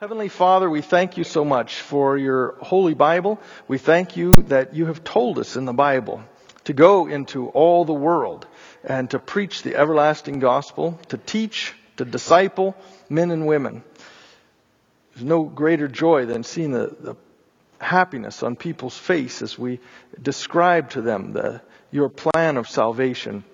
Heavenly Father, we thank you so much for your holy Bible. We thank you that you have told us in the Bible to go into all the world and to preach the everlasting gospel, to teach, to disciple men and women. There's no greater joy than seeing the, the happiness on people's face as we describe to them the, your plan of salvation.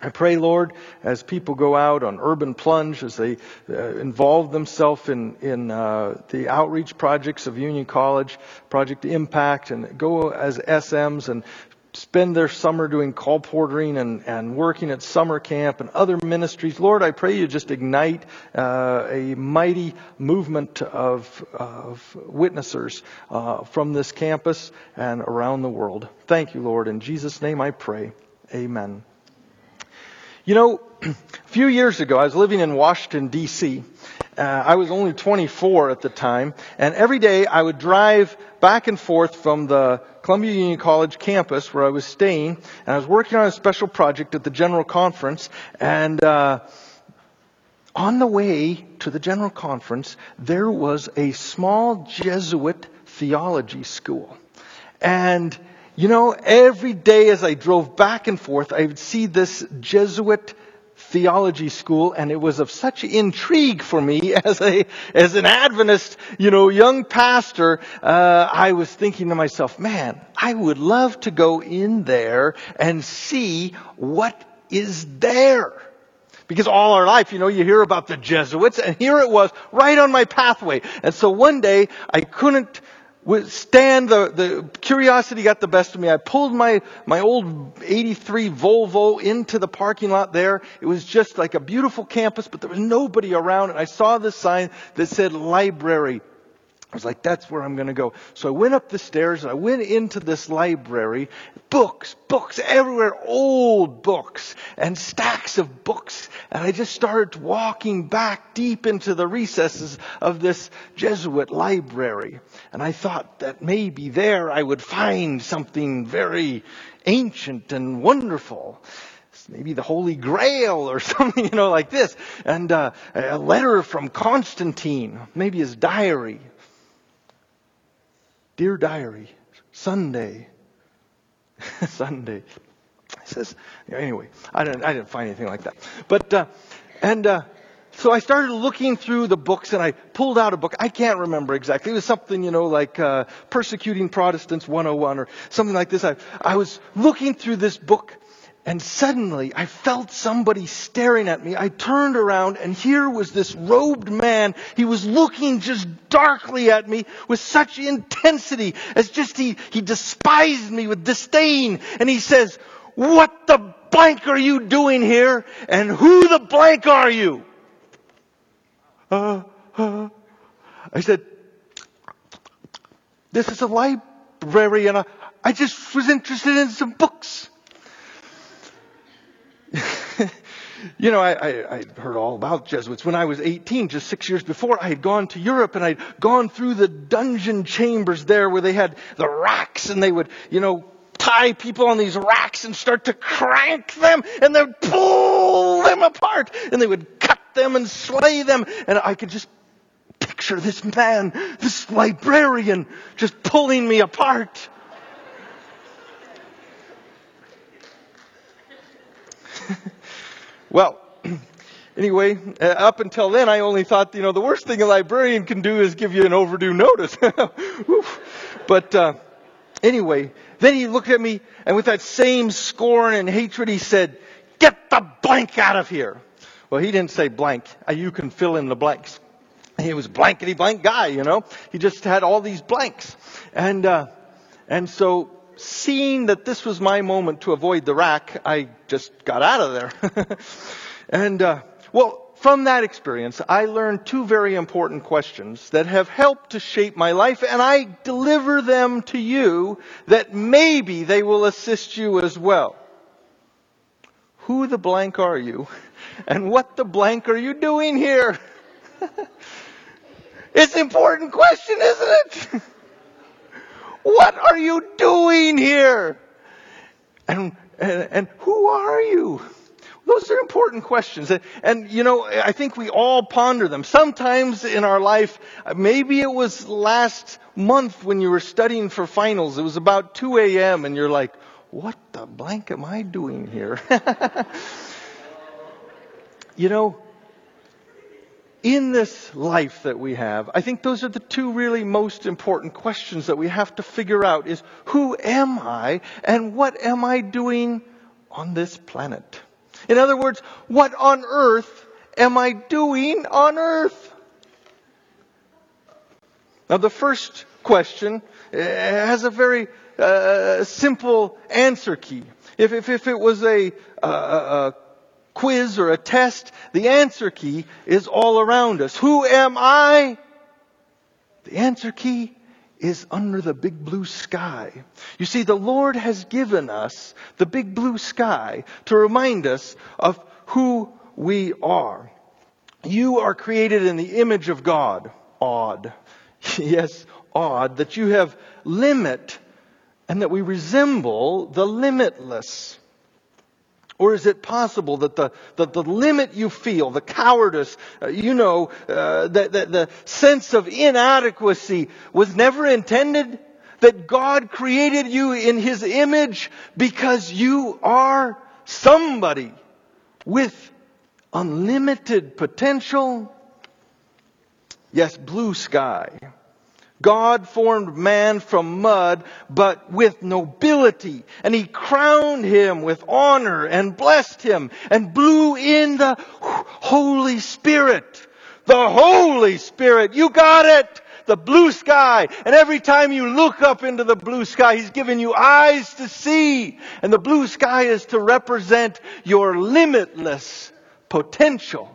I pray, Lord, as people go out on urban plunge, as they uh, involve themselves in, in uh, the outreach projects of Union College, Project Impact, and go as SMs and spend their summer doing colporteuring and, and working at summer camp and other ministries. Lord, I pray you just ignite uh, a mighty movement of, of witnessers uh, from this campus and around the world. Thank you, Lord. In Jesus' name I pray. Amen. You know, a few years ago, I was living in Washington, D.C. Uh, I was only 24 at the time, and every day I would drive back and forth from the Columbia Union College campus where I was staying, and I was working on a special project at the General Conference, and uh, on the way to the General Conference, there was a small Jesuit theology school. And you know, every day as I drove back and forth, I would see this Jesuit theology school and it was of such intrigue for me as a as an adventist you know young pastor uh, i was thinking to myself man i would love to go in there and see what is there because all our life, you know, you hear about the Jesuits, and here it was, right on my pathway. And so one day, I couldn't stand the, the curiosity got the best of me. I pulled my, my old 83 Volvo into the parking lot there. It was just like a beautiful campus, but there was nobody around. And I saw this sign that said library. I was like, that's where I'm going to go. So I went up the stairs and I went into this library. Books, books everywhere, old books and stacks of books. And I just started walking back deep into the recesses of this Jesuit library. And I thought that maybe there I would find something very ancient and wonderful maybe the Holy Grail or something, you know, like this. And uh, a letter from Constantine, maybe his diary. Dear diary, Sunday, Sunday. He says, anyway, I didn't, I didn't find anything like that. But, uh, and, uh, so I started looking through the books and I pulled out a book. I can't remember exactly. It was something, you know, like, uh, Persecuting Protestants 101 or something like this. I, I was looking through this book and suddenly I felt somebody staring at me. I turned around and here was this robed man. He was looking just darkly at me with such intensity as just he, he despised me with disdain. And he says, what the blank are you doing here? And who the blank are you? Uh, uh, I said, this is a library and I just was interested in some books. you know, I, I, I heard all about Jesuits. When I was 18, just six years before, I had gone to Europe and I'd gone through the dungeon chambers there where they had the racks and they would, you know, tie people on these racks and start to crank them and they'd pull them apart and they would cut them and slay them. And I could just picture this man, this librarian, just pulling me apart. Well, anyway, uh, up until then, I only thought, you know, the worst thing a librarian can do is give you an overdue notice. but uh, anyway, then he looked at me, and with that same scorn and hatred, he said, "Get the blank out of here." Well, he didn't say blank. Uh, you can fill in the blanks. He was blankety blank guy, you know. He just had all these blanks, and uh, and so seeing that this was my moment to avoid the rack, I just got out of there. and, uh, well, from that experience, I learned two very important questions that have helped to shape my life, and I deliver them to you that maybe they will assist you as well. Who the blank are you? And what the blank are you doing here? it's an important question, isn't it? What are you doing here? And, and, and who are you? Those are important questions. And, and, you know, I think we all ponder them. Sometimes in our life, maybe it was last month when you were studying for finals. It was about 2 a.m. and you're like, what the blank am I doing here? you know, in this life that we have, I think those are the two really most important questions that we have to figure out is who am I and what am I doing on this planet? In other words, what on earth am I doing on earth? Now the first question eh, has a very uh, simple answer key. If, if, if it was a, a, a quiz or a test, the answer key is all around us. Who am I? The answer key is under the big blue sky. You see, the Lord has given us the big blue sky to remind us of who we are. You are created in the image of God. Odd. yes, odd that you have limit and that we resemble the limitless. Or is it possible that the, that the limit you feel, the cowardice, uh, you know, uh, that, that the sense of inadequacy was never intended? That God created you in His image because you are somebody with unlimited potential? Yes, blue sky. God formed man from mud, but with nobility. And he crowned him with honor and blessed him and blew in the Holy Spirit. The Holy Spirit. You got it! The blue sky. And every time you look up into the blue sky, he's given you eyes to see. And the blue sky is to represent your limitless potential.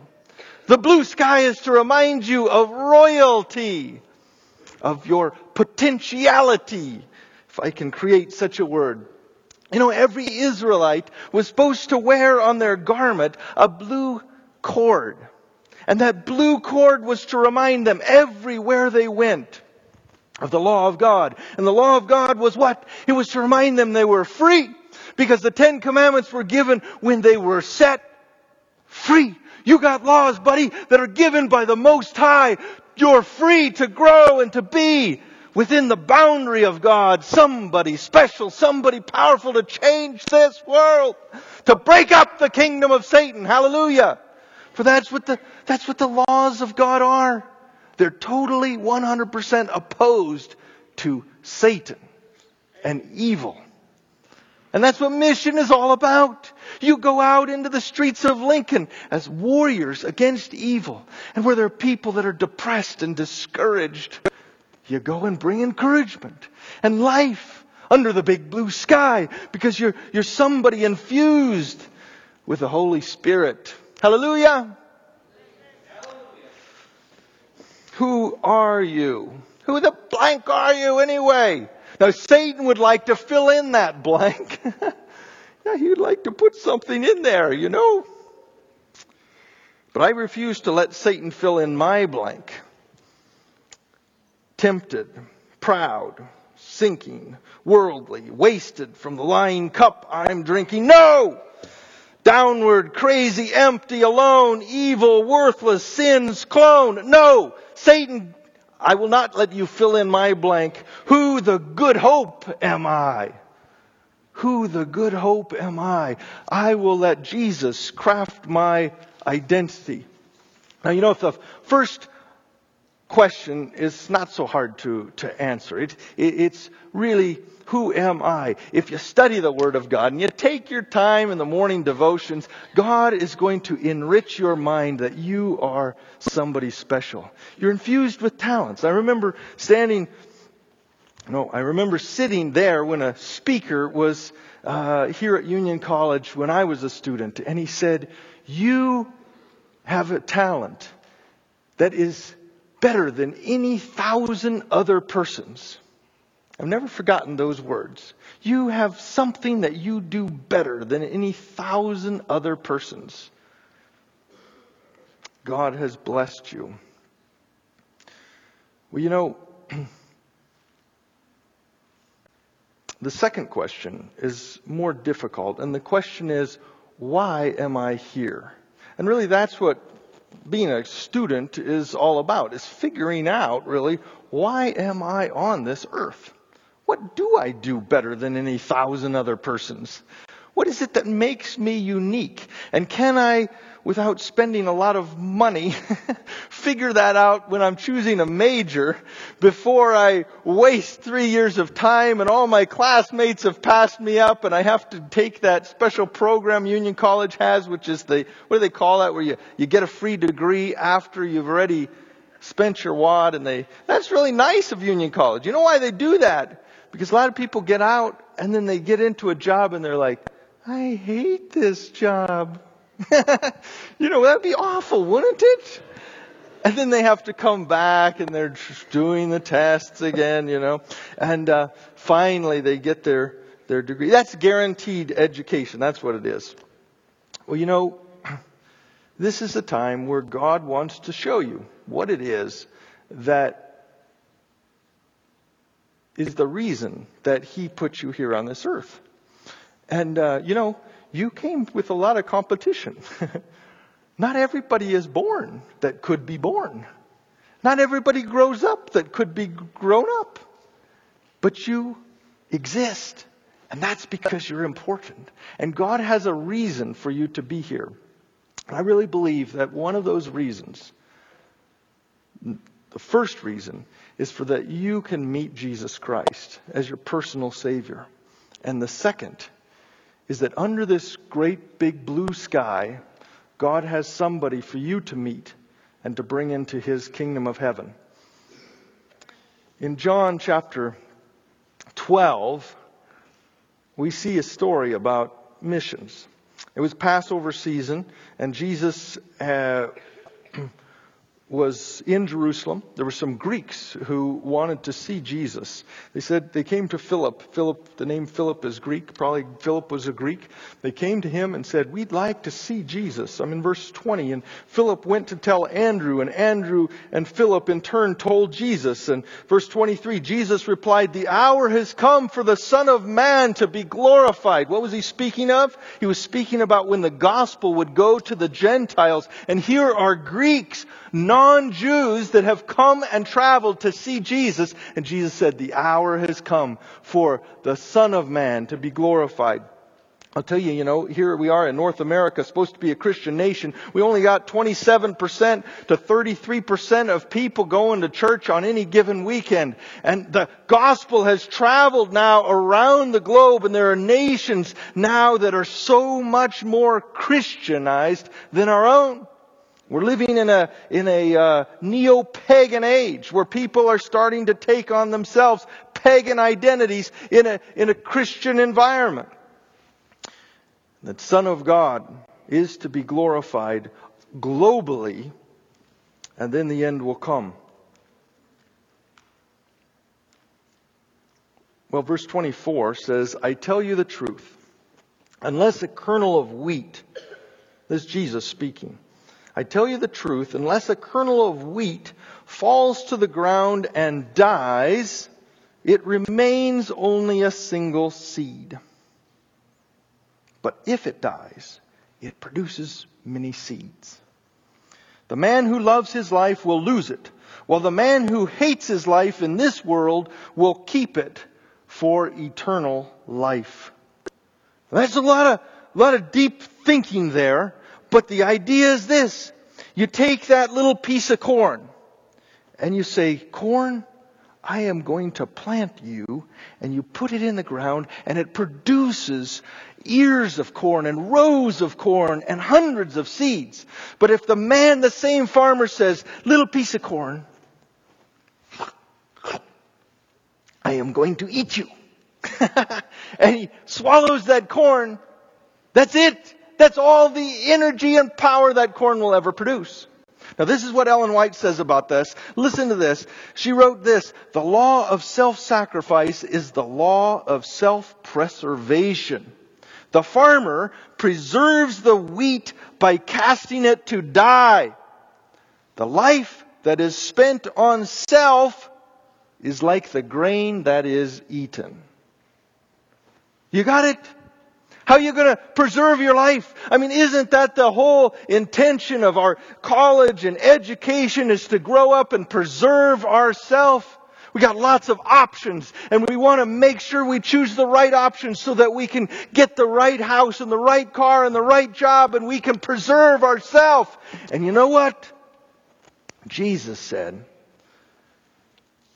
The blue sky is to remind you of royalty of your potentiality, if I can create such a word. You know, every Israelite was supposed to wear on their garment a blue cord. And that blue cord was to remind them everywhere they went of the law of God. And the law of God was what? It was to remind them they were free. Because the Ten Commandments were given when they were set free. You got laws, buddy, that are given by the Most High you're free to grow and to be within the boundary of God, somebody special, somebody powerful to change this world, to break up the kingdom of Satan. Hallelujah. For that's what the, that's what the laws of God are. They're totally 100% opposed to Satan and evil. And that's what mission is all about. You go out into the streets of Lincoln as warriors against evil. And where there are people that are depressed and discouraged, you go and bring encouragement and life under the big blue sky because you're, you're somebody infused with the Holy Spirit. Hallelujah. Who are you? Who the blank are you anyway? Now Satan would like to fill in that blank. yeah, he'd like to put something in there, you know. But I refuse to let Satan fill in my blank. Tempted, proud, sinking, worldly, wasted from the lying cup I'm drinking. No! Downward, crazy, empty, alone, evil, worthless, sin's clone. No! Satan I will not let you fill in my blank. Who the good hope am I? Who the good hope am I? I will let Jesus craft my identity. Now, you know, if the first question is not so hard to, to answer, it, it, it's really who am I? If you study the Word of God and you take your time in the morning devotions, God is going to enrich your mind that you are somebody special. You're infused with talents. I remember standing, no, I remember sitting there when a speaker was uh, here at Union College when I was a student, and he said, You have a talent that is better than any thousand other persons. I've never forgotten those words. You have something that you do better than any thousand other persons. God has blessed you. Well, you know, the second question is more difficult, and the question is, why am I here? And really that's what being a student is all about, is figuring out really, why am I on this earth? What do I do better than any thousand other persons? What is it that makes me unique? And can I, without spending a lot of money, figure that out when I'm choosing a major before I waste three years of time and all my classmates have passed me up and I have to take that special program Union College has, which is the, what do they call that, where you, you get a free degree after you've already spent your wad and they, that's really nice of Union College. You know why they do that? Because a lot of people get out and then they get into a job and they're like, I hate this job. you know, that'd be awful, wouldn't it? And then they have to come back and they're doing the tests again, you know. And uh, finally they get their, their degree. That's guaranteed education. That's what it is. Well, you know, this is a time where God wants to show you what it is that is the reason that He put you here on this earth. And, uh, you know, you came with a lot of competition. Not everybody is born that could be born. Not everybody grows up that could be grown up. But you exist. And that's because you're important. And God has a reason for you to be here. And I really believe that one of those reasons, the first reason, is for that you can meet Jesus Christ as your personal Savior. And the second is that under this great big blue sky, God has somebody for you to meet and to bring into his kingdom of heaven. In John chapter 12, we see a story about missions. It was Passover season, and Jesus uh, was in Jerusalem. There were some Greeks who wanted to see Jesus. They said they came to Philip. Philip, the name Philip is Greek. Probably Philip was a Greek. They came to him and said, We'd like to see Jesus. I'm in verse 20. And Philip went to tell Andrew, and Andrew and Philip in turn told Jesus. And verse 23, Jesus replied, The hour has come for the Son of Man to be glorified. What was he speaking of? He was speaking about when the gospel would go to the Gentiles. And here are Greeks non-Jews that have come and traveled to see Jesus. And Jesus said, the hour has come for the Son of Man to be glorified. I'll tell you, you know, here we are in North America, supposed to be a Christian nation. We only got 27% to 33% of people going to church on any given weekend. And the gospel has traveled now around the globe and there are nations now that are so much more Christianized than our own. We're living in a, in a uh, neo-pagan age where people are starting to take on themselves pagan identities in a, in a Christian environment. The Son of God is to be glorified globally and then the end will come. Well, verse 24 says, I tell you the truth. Unless a kernel of wheat, this is Jesus speaking, I tell you the truth, unless a kernel of wheat falls to the ground and dies, it remains only a single seed. But if it dies, it produces many seeds. The man who loves his life will lose it, while the man who hates his life in this world will keep it for eternal life. That's a lot of, lot of deep thinking there. But the idea is this. You take that little piece of corn and you say, corn, I am going to plant you and you put it in the ground and it produces ears of corn and rows of corn and hundreds of seeds. But if the man, the same farmer says, little piece of corn, I am going to eat you. and he swallows that corn. That's it. That's all the energy and power that corn will ever produce. Now this is what Ellen White says about this. Listen to this. She wrote this, the law of self-sacrifice is the law of self-preservation. The farmer preserves the wheat by casting it to die. The life that is spent on self is like the grain that is eaten. You got it? How are you going to preserve your life? I mean, isn't that the whole intention of our college and education is to grow up and preserve ourselves? We got lots of options and we want to make sure we choose the right options so that we can get the right house and the right car and the right job and we can preserve ourselves. And you know what? Jesus said,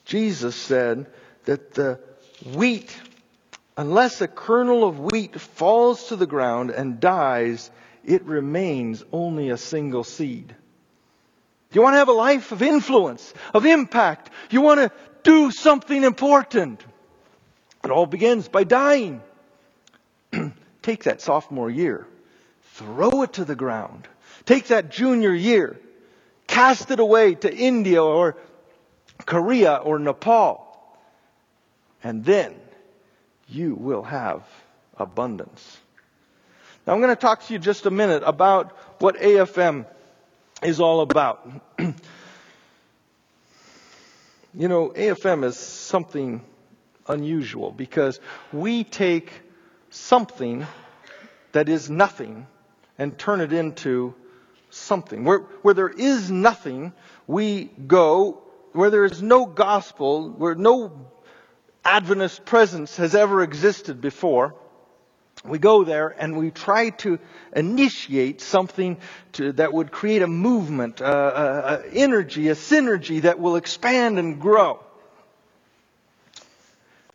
Jesus said that the wheat, unless a kernel of wheat falls to the ground and dies, it remains only a single seed. You want to have a life of influence, of impact. You want to do something important. It all begins by dying. Take that sophomore year, throw it to the ground. Take that junior year, cast it away to India or Korea or Nepal. And then you will have abundance. Now I'm going to talk to you just a minute about what AFM is all about. You know, AFM is something unusual because we take something that is nothing and turn it into something. Where, where there is nothing, we go. Where there is no gospel, where no Adventist presence has ever existed before, we go there and we try to initiate something to, that would create a movement, a, a energy, a synergy that will expand and grow.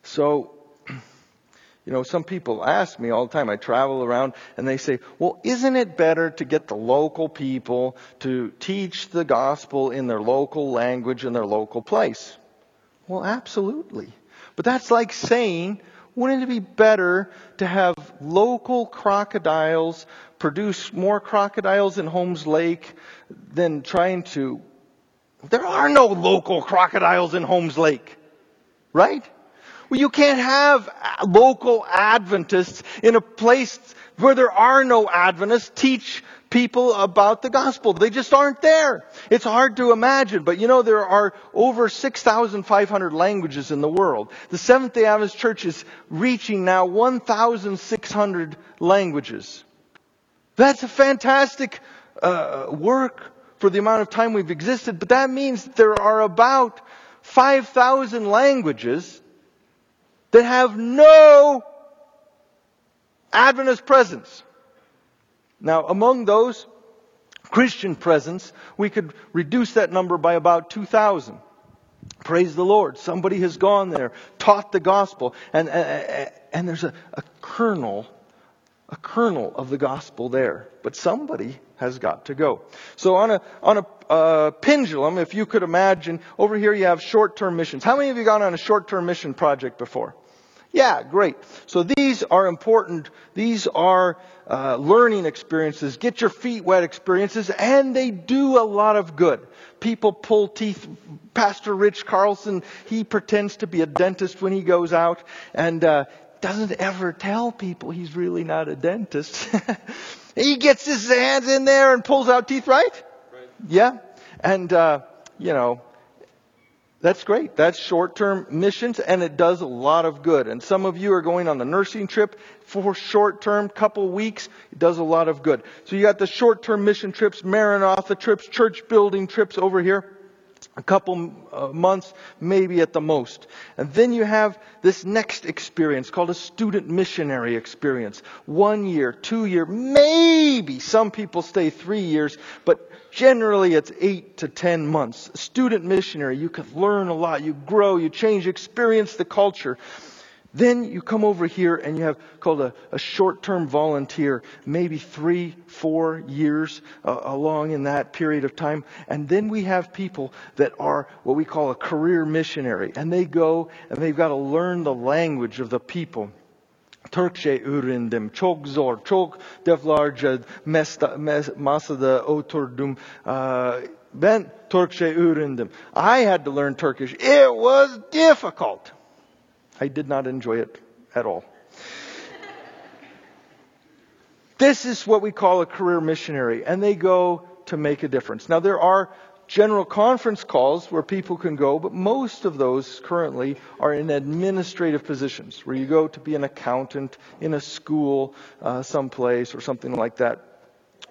So, you know, some people ask me all the time, I travel around and they say, well, isn't it better to get the local people to teach the gospel in their local language in their local place? Well, absolutely. But that's like saying, wouldn't it be better to have local crocodiles produce more crocodiles in Holmes Lake than trying to? There are no local crocodiles in Holmes Lake. Right? Well, you can't have local Adventists in a place where there are no Adventists teach people about the gospel. They just aren't there. It's hard to imagine, but you know, there are over 6,500 languages in the world. The Seventh day Adventist Church is reaching now 1,600 languages. That's a fantastic uh, work for the amount of time we've existed, but that means there are about 5,000 languages that have no Adventist presence. Now, among those Christian presence, we could reduce that number by about 2,000. Praise the Lord. Somebody has gone there, taught the gospel, and, and, and there's a, a kernel, a kernel of the gospel there. But somebody has got to go. So on a, on a uh, pendulum, if you could imagine, over here you have short-term missions. How many of you gone on a short-term mission project before? Yeah, great. So these are important. These are uh, learning experiences, get your feet wet experiences, and they do a lot of good. People pull teeth. Pastor Rich Carlson, he pretends to be a dentist when he goes out and uh, doesn't ever tell people he's really not a dentist. he gets his hands in there and pulls out teeth, right? Right. Yeah. And, uh, you know, that's great. That's short-term missions and it does a lot of good. And some of you are going on the nursing trip for short-term, couple weeks. It does a lot of good. So you got the short-term mission trips, Maranatha trips, church building trips over here a couple uh, months, maybe at the most. And then you have this next experience called a student missionary experience. One year, two year, maybe some people stay three years, but Generally, it's eight to ten months. Student missionary, you can learn a lot, you grow, you change, experience the culture. Then you come over here and you have called a, a short-term volunteer, maybe three, four years uh, along in that period of time. And then we have people that are what we call a career missionary. And they go and they've got to learn the language of the people. Çok zor. Çok masada oturdum. Ben. I had to learn Turkish. It was difficult. I did not enjoy it at all. this is what we call a career missionary, and they go to make a difference. Now there are general conference calls where people can go, but most of those currently are in administrative positions where you go to be an accountant in a school uh, someplace or something like that.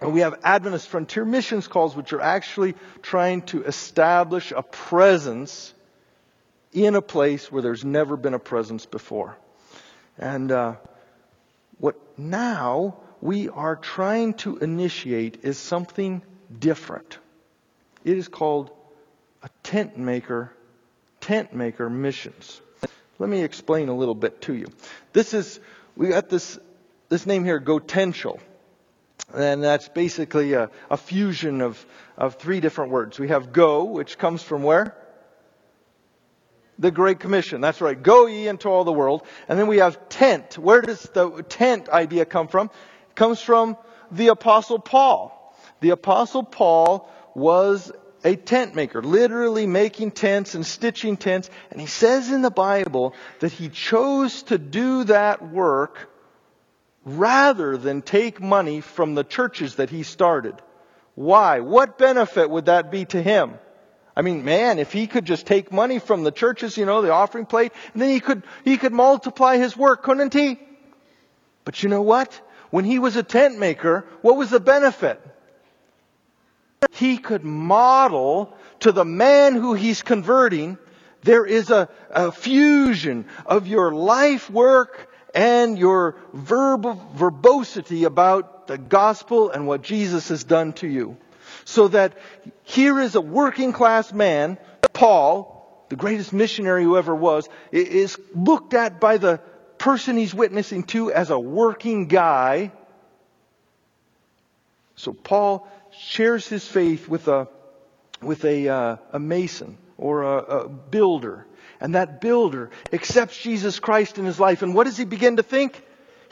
And we have Adventist Frontier Missions calls, which are actually trying to establish a presence in a place where there's never been a presence before. And uh, what now we are trying to initiate is something different. It is called a tent maker, tent maker missions. Let me explain a little bit to you. This is, we got this, this name here, Gotential. And that's basically a, a fusion of, of three different words. We have go, which comes from where? The Great Commission. That's right. Go ye into all the world. And then we have tent. Where does the tent idea come from? It comes from the Apostle Paul. The Apostle Paul was a tent maker, literally making tents and stitching tents. And he says in the Bible that he chose to do that work rather than take money from the churches that he started. Why? What benefit would that be to him? I mean, man, if he could just take money from the churches, you know, the offering plate, and then he could, he could multiply his work, couldn't he? But you know what? When he was a tent maker, what was the benefit? he could model to the man who he's converting, there is a, a fusion of your life work and your verb, verbosity about the gospel and what Jesus has done to you. So that here is a working class man, Paul, the greatest missionary who ever was, is looked at by the person he's witnessing to as a working guy. So Paul shares his faith with a, with a, uh, a mason or a, a builder. And that builder accepts Jesus Christ in his life. And what does he begin to think?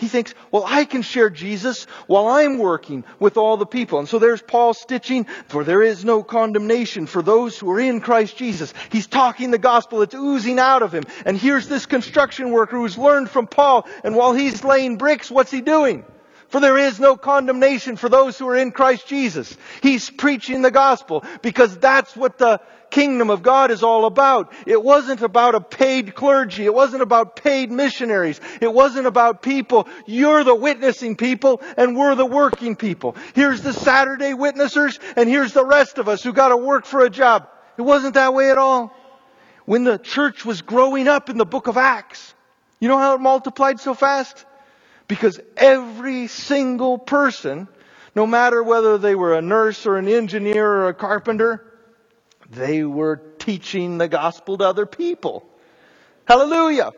He thinks, well, I can share Jesus while I'm working with all the people. And so there's Paul stitching, for there is no condemnation for those who are in Christ Jesus. He's talking the gospel. It's oozing out of him. And here's this construction worker who's learned from Paul. And while he's laying bricks, what's he doing? For there is no condemnation for those who are in Christ Jesus. He's preaching the gospel because that's what the kingdom of God is all about. It wasn't about a paid clergy. It wasn't about paid missionaries. It wasn't about people. You're the witnessing people and we're the working people. Here's the Saturday witnessers and here's the rest of us who got to work for a job. It wasn't that way at all. When the church was growing up in the book of Acts, you know how it multiplied so fast? Because every single person, no matter whether they were a nurse or an engineer or a carpenter, they were teaching the gospel to other people. Hallelujah.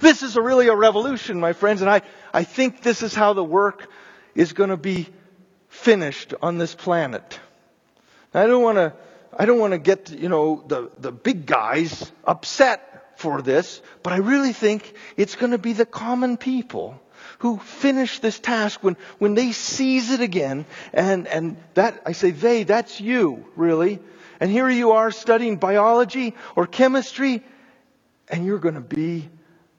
This is a really a revolution, my friends, and I, I think this is how the work is going to be finished on this planet. I don't want to, I don't want to get, you know, the, the big guys upset for this, but I really think it's going to be the common people who finish this task when, when they seize it again. And, and that, I say they, that's you, really. And here you are studying biology or chemistry, and you're going to be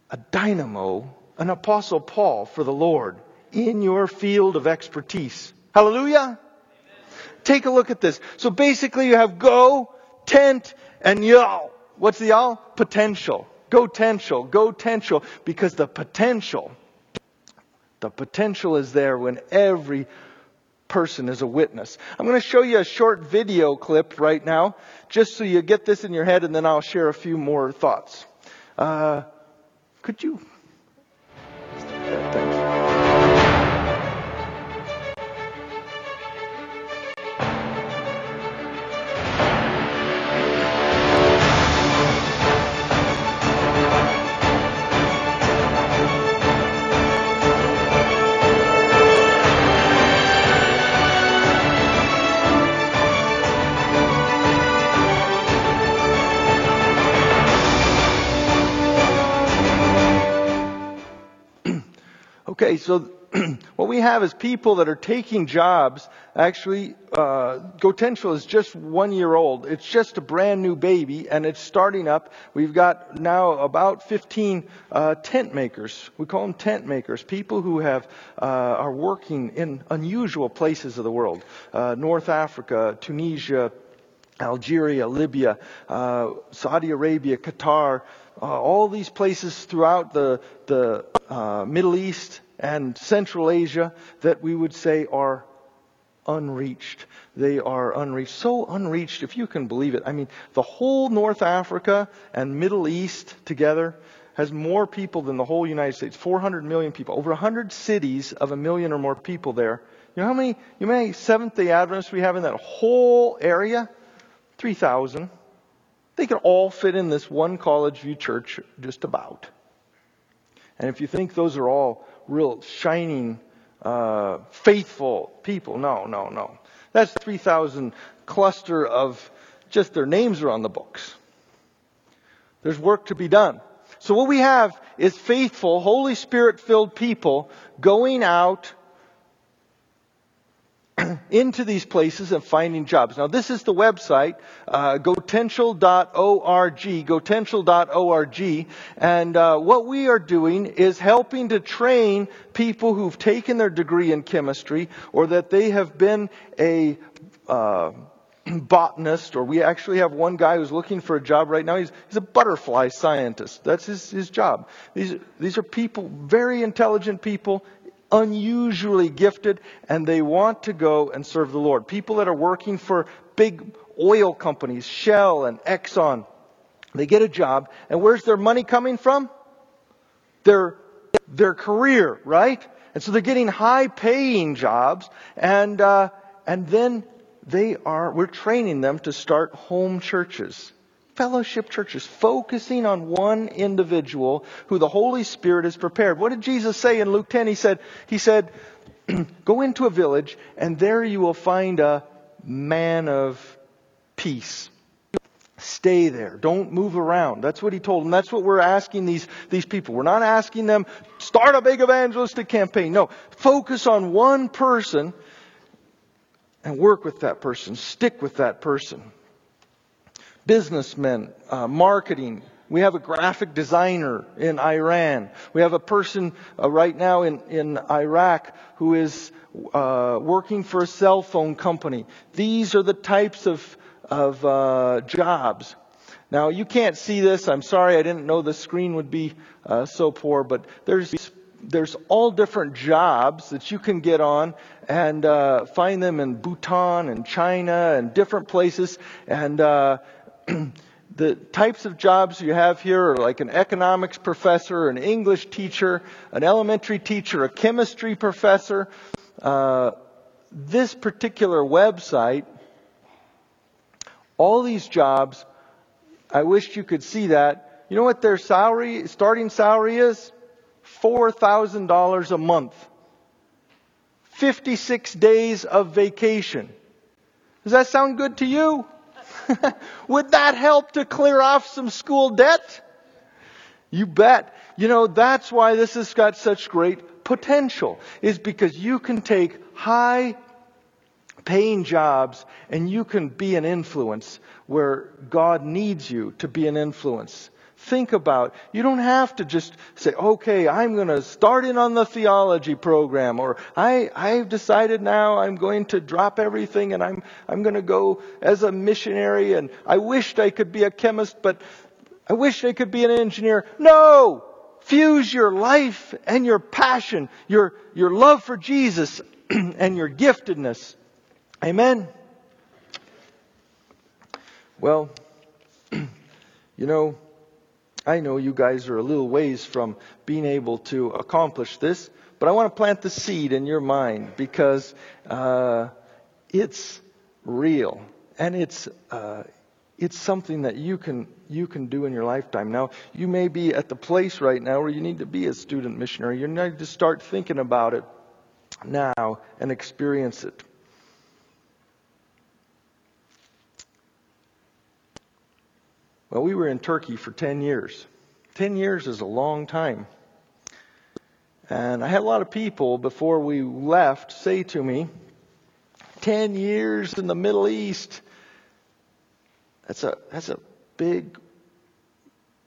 a dynamo, an apostle Paul for the Lord in your field of expertise. Hallelujah? Take a look at this. So basically you have go, tent, and y'all. What's the y'all? Potential. Go potential. Go potential. Because the potential the potential is there when every person is a witness. I'm going to show you a short video clip right now, just so you get this in your head, and then I'll share a few more thoughts. Uh, could you so what we have is people that are taking jobs. Actually, uh, Gotential is just one year old. It's just a brand new baby, and it's starting up. We've got now about 15 uh, tent makers. We call them tent makers. People who have uh, are working in unusual places of the world: uh, North Africa, Tunisia, Algeria, Libya, uh, Saudi Arabia, Qatar, uh, all these places throughout the, the uh, Middle East and Central Asia that we would say are unreached. They are unreached. So unreached, if you can believe it. I mean, the whole North Africa and Middle East together has more people than the whole United States. 400 million people. Over 100 cities of a million or more people there. You know how many, you know how many Seventh day Adventists we have in that whole area? 3,000. They could all fit in this one College View church just about. And if you think those are all real shining, uh, faithful people, no, no, no. That's 3,000 cluster of just their names are on the books. There's work to be done. So what we have is faithful, Holy Spirit filled people going out into these places and finding jobs. Now, this is the website, uh, gotential.org, gotential.org, and uh, what we are doing is helping to train people who've taken their degree in chemistry or that they have been a uh, botanist, or we actually have one guy who's looking for a job right now. He's, he's a butterfly scientist. That's his, his job. These, these are people, very intelligent people unusually gifted and they want to go and serve the Lord. People that are working for big oil companies, Shell and Exxon, they get a job and where's their money coming from? Their, their career, right? And so they're getting high paying jobs and, uh, and then they are, we're training them to start home churches fellowship churches, focusing on one individual who the Holy Spirit has prepared. What did Jesus say in Luke 10? He said, he said, go into a village and there you will find a man of peace. Stay there. Don't move around. That's what he told them. That's what we're asking these, these people. We're not asking them, start a big evangelistic campaign. No. Focus on one person and work with that person. Stick with that person businessmen, uh, marketing. We have a graphic designer in Iran. We have a person uh, right now in, in Iraq who is uh, working for a cell phone company. These are the types of, of uh, jobs. Now, you can't see this. I'm sorry, I didn't know the screen would be uh, so poor, but there's there's all different jobs that you can get on and uh, find them in Bhutan and China and different places. And uh, the types of jobs you have here are like an economics professor, an English teacher, an elementary teacher, a chemistry professor. Uh, this particular website, all these jobs, I wish you could see that. You know what their salary, starting salary is? $4,000 a month. 56 days of vacation. Does that sound good to you? Would that help to clear off some school debt? You bet. You know, that's why this has got such great potential, is because you can take high paying jobs and you can be an influence where God needs you to be an influence think about. You don't have to just say, okay, I'm going to start in on the theology program or I, I've decided now I'm going to drop everything and I'm, I'm going to go as a missionary and I wished I could be a chemist, but I wish I could be an engineer. No! Fuse your life and your passion, your, your love for Jesus and your giftedness. Amen. Well, you know, I know you guys are a little ways from being able to accomplish this, but I want to plant the seed in your mind because uh, it's real and it's uh, it's something that you can you can do in your lifetime. Now you may be at the place right now where you need to be a student missionary. You need to start thinking about it now and experience it. Well, we were in Turkey for 10 years. 10 years is a long time. And I had a lot of people before we left say to me, 10 years in the Middle East. That's a, that's a big,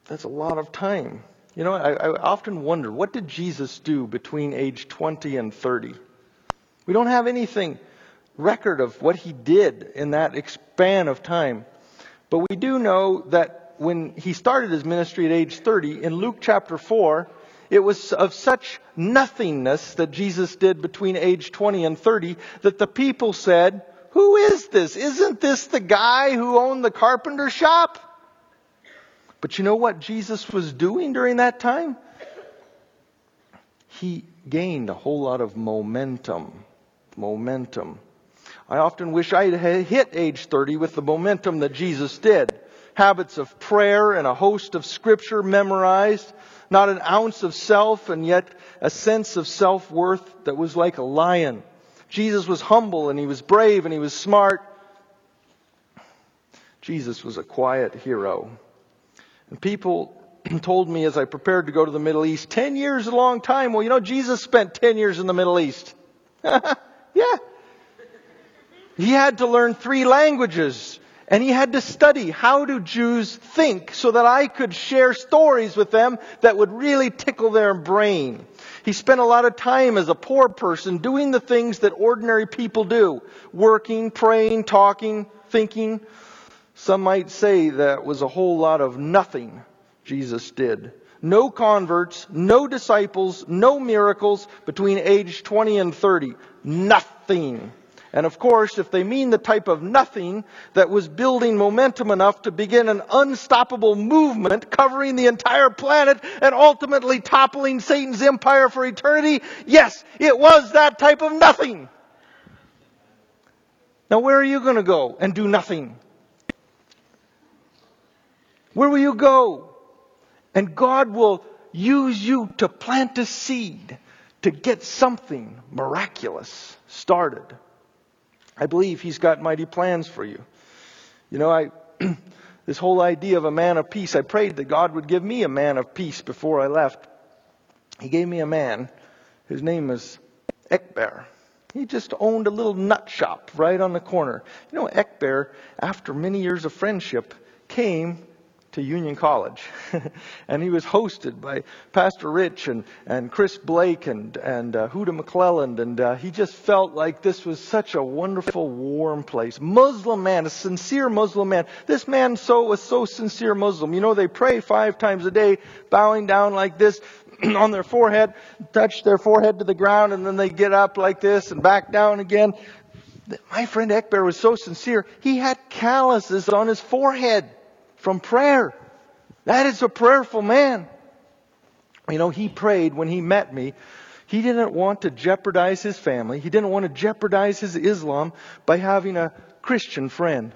that's a lot of time. You know, I, I often wonder, what did Jesus do between age 20 and 30? We don't have anything record of what he did in that span of time. But we do know that when he started his ministry at age 30, in Luke chapter 4, it was of such nothingness that Jesus did between age 20 and 30 that the people said, Who is this? Isn't this the guy who owned the carpenter shop? But you know what Jesus was doing during that time? He gained a whole lot of momentum. Momentum. I often wish I had hit age 30 with the momentum that Jesus did. Habits of prayer and a host of scripture memorized, not an ounce of self and yet a sense of self-worth that was like a lion. Jesus was humble and he was brave and he was smart. Jesus was a quiet hero. And people told me as I prepared to go to the Middle East, 10 years is a long time. Well, you know, Jesus spent 10 years in the Middle East. yeah. He had to learn three languages. And he had to study how do Jews think so that I could share stories with them that would really tickle their brain. He spent a lot of time as a poor person doing the things that ordinary people do. Working, praying, talking, thinking. Some might say that was a whole lot of nothing Jesus did. No converts, no disciples, no miracles between age 20 and 30. Nothing. And of course, if they mean the type of nothing that was building momentum enough to begin an unstoppable movement covering the entire planet and ultimately toppling Satan's empire for eternity, yes, it was that type of nothing. Now where are you going to go and do nothing? Where will you go? And God will use you to plant a seed to get something miraculous started. I believe He's got mighty plans for you. You know, I, this whole idea of a man of peace, I prayed that God would give me a man of peace before I left. He gave me a man. His name was Ekber. He just owned a little nut shop right on the corner. You know, Ekber, after many years of friendship, came to Union College. and he was hosted by Pastor Rich and, and Chris Blake and, and uh, Huda McClelland. And uh, he just felt like this was such a wonderful, warm place. Muslim man, a sincere Muslim man. This man so was so sincere Muslim. You know, they pray five times a day, bowing down like this on their forehead, touch their forehead to the ground, and then they get up like this and back down again. My friend Ekber was so sincere, he had calluses on his forehead from prayer. That is a prayerful man. You know, he prayed when he met me. He didn't want to jeopardize his family. He didn't want to jeopardize his Islam by having a Christian friend.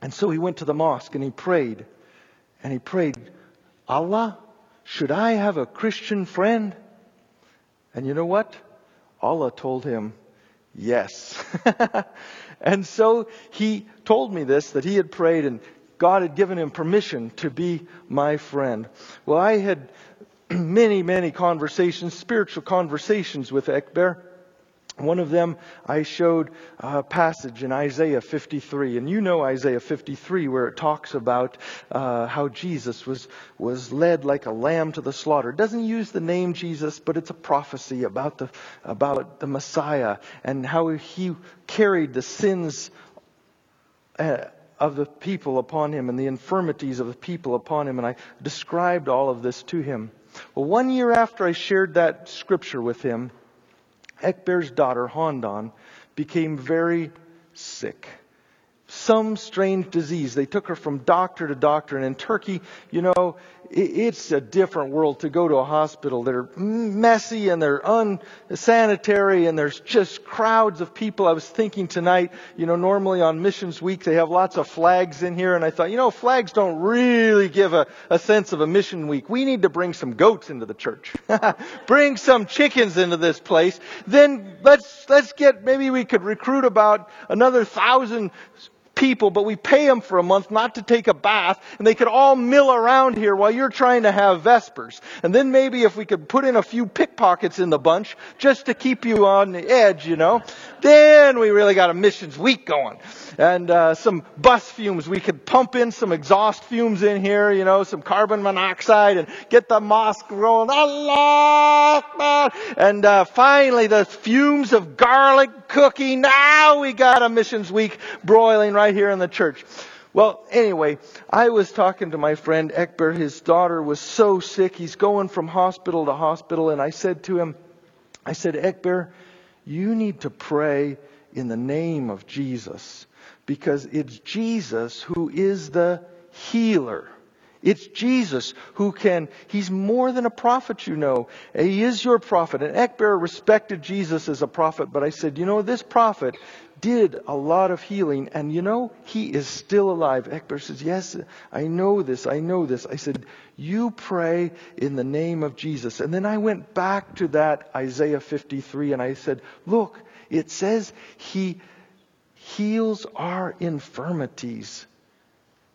And so he went to the mosque and he prayed. And he prayed, Allah, should I have a Christian friend? And you know what? Allah told him, yes. and so he told me this, that he had prayed and God had given him permission to be my friend. Well, I had many, many conversations, spiritual conversations with Ekber. One of them, I showed a passage in Isaiah 53, and you know Isaiah 53, where it talks about uh, how Jesus was was led like a lamb to the slaughter. It doesn't use the name Jesus, but it's a prophecy about the about the Messiah and how he carried the sins. Uh, of the people upon him and the infirmities of the people upon him. And I described all of this to him. Well, one year after I shared that scripture with him, Ekber's daughter, Hondan, became very sick some strange disease. They took her from doctor to doctor. And in Turkey, you know, it's a different world to go to a hospital. They're messy and they're unsanitary and there's just crowds of people. I was thinking tonight, you know, normally on missions week they have lots of flags in here and I thought, you know, flags don't really give a, a sense of a mission week. We need to bring some goats into the church. bring some chickens into this place. Then let's, let's get, maybe we could recruit about another thousand people, but we pay them for a month not to take a bath, and they could all mill around here while you're trying to have Vespers. And then maybe if we could put in a few pickpockets in the bunch, just to keep you on the edge, you know, then we really got a missions week going. And uh, some bus fumes. We could pump in some exhaust fumes in here, you know, some carbon monoxide, and get the mosque rolling. Allah And uh, finally, the fumes of garlic cooking. Now we got a missions week broiling right here in the church. Well, anyway, I was talking to my friend Ekber. His daughter was so sick. He's going from hospital to hospital. And I said to him, I said, Ekber, you need to pray in the name of Jesus because it's Jesus who is the healer. It's Jesus who can, he's more than a prophet, you know. He is your prophet. And Ekber respected Jesus as a prophet, but I said, you know, this prophet did a lot of healing, and you know, he is still alive. Ekber says, Yes, I know this, I know this. I said, You pray in the name of Jesus. And then I went back to that Isaiah 53 and I said, Look, it says he heals our infirmities.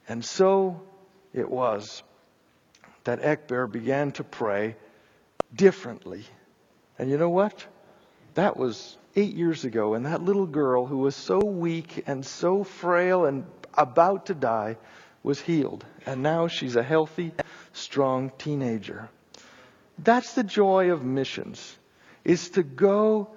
And so it was that Ekber began to pray differently. And you know what? That was eight years ago, and that little girl who was so weak and so frail and about to die was healed. And now she's a healthy, strong teenager. That's the joy of missions, is to go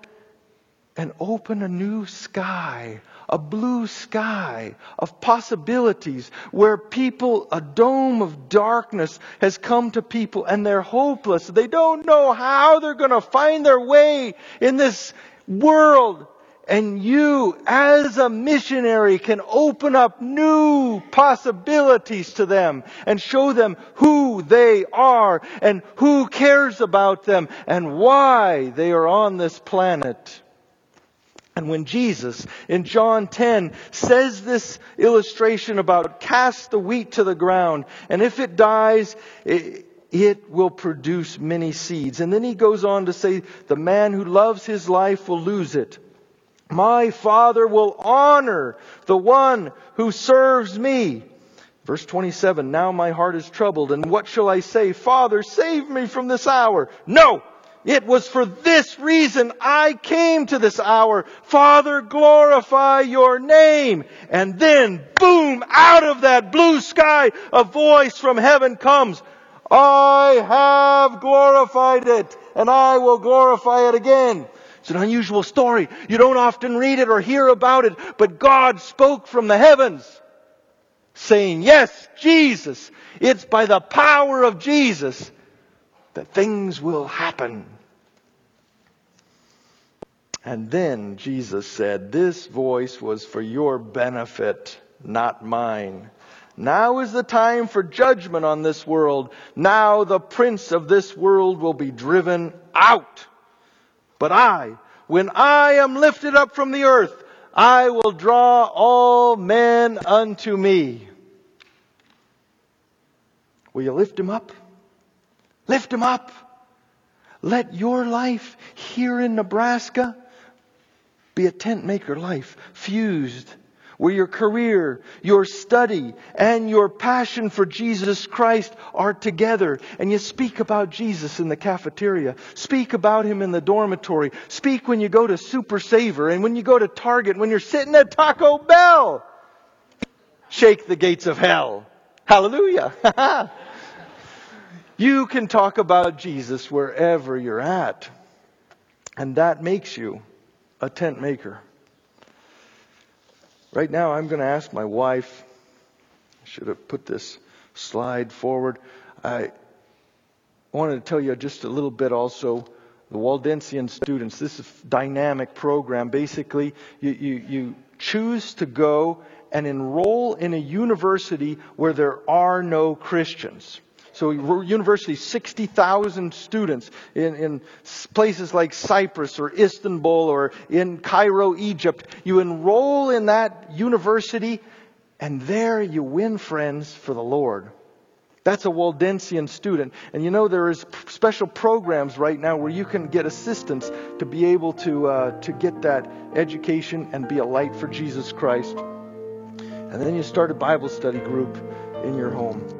and open a new sky, a blue sky of possibilities where people, a dome of darkness has come to people and they're hopeless. They don't know how they're going to find their way in this world. And you, as a missionary, can open up new possibilities to them and show them who they are and who cares about them and why they are on this planet. And when Jesus in John 10 says this illustration about cast the wheat to the ground, and if it dies, it, it will produce many seeds. And then he goes on to say, the man who loves his life will lose it. My Father will honor the one who serves me. Verse 27, now my heart is troubled, and what shall I say? Father, save me from this hour. No! It was for this reason I came to this hour. Father, glorify your name. And then, boom, out of that blue sky, a voice from heaven comes. I have glorified it and I will glorify it again. It's an unusual story. You don't often read it or hear about it, but God spoke from the heavens saying, yes, Jesus. It's by the power of Jesus that things will happen. And then Jesus said, this voice was for your benefit, not mine. Now is the time for judgment on this world. Now the prince of this world will be driven out. But I, when I am lifted up from the earth, I will draw all men unto me. Will you lift him up? Lift them up. Let your life here in Nebraska be a tent maker life, fused where your career, your study, and your passion for Jesus Christ are together. And you speak about Jesus in the cafeteria. Speak about Him in the dormitory. Speak when you go to Super Saver and when you go to Target, when you're sitting at Taco Bell. Shake the gates of hell. Hallelujah. you can talk about Jesus wherever you're at. And that makes you a tent maker. Right now, I'm going to ask my wife. I should have put this slide forward. I wanted to tell you just a little bit also. The Waldensian students, this is a dynamic program. Basically, you, you, you choose to go and enroll in a university where there are no Christians. So university, 60,000 students in, in places like Cyprus or Istanbul or in Cairo, Egypt. You enroll in that university and there you win friends for the Lord. That's a Waldensian student. And you know, there is special programs right now where you can get assistance to be able to, uh, to get that education and be a light for Jesus Christ. And then you start a Bible study group in your home.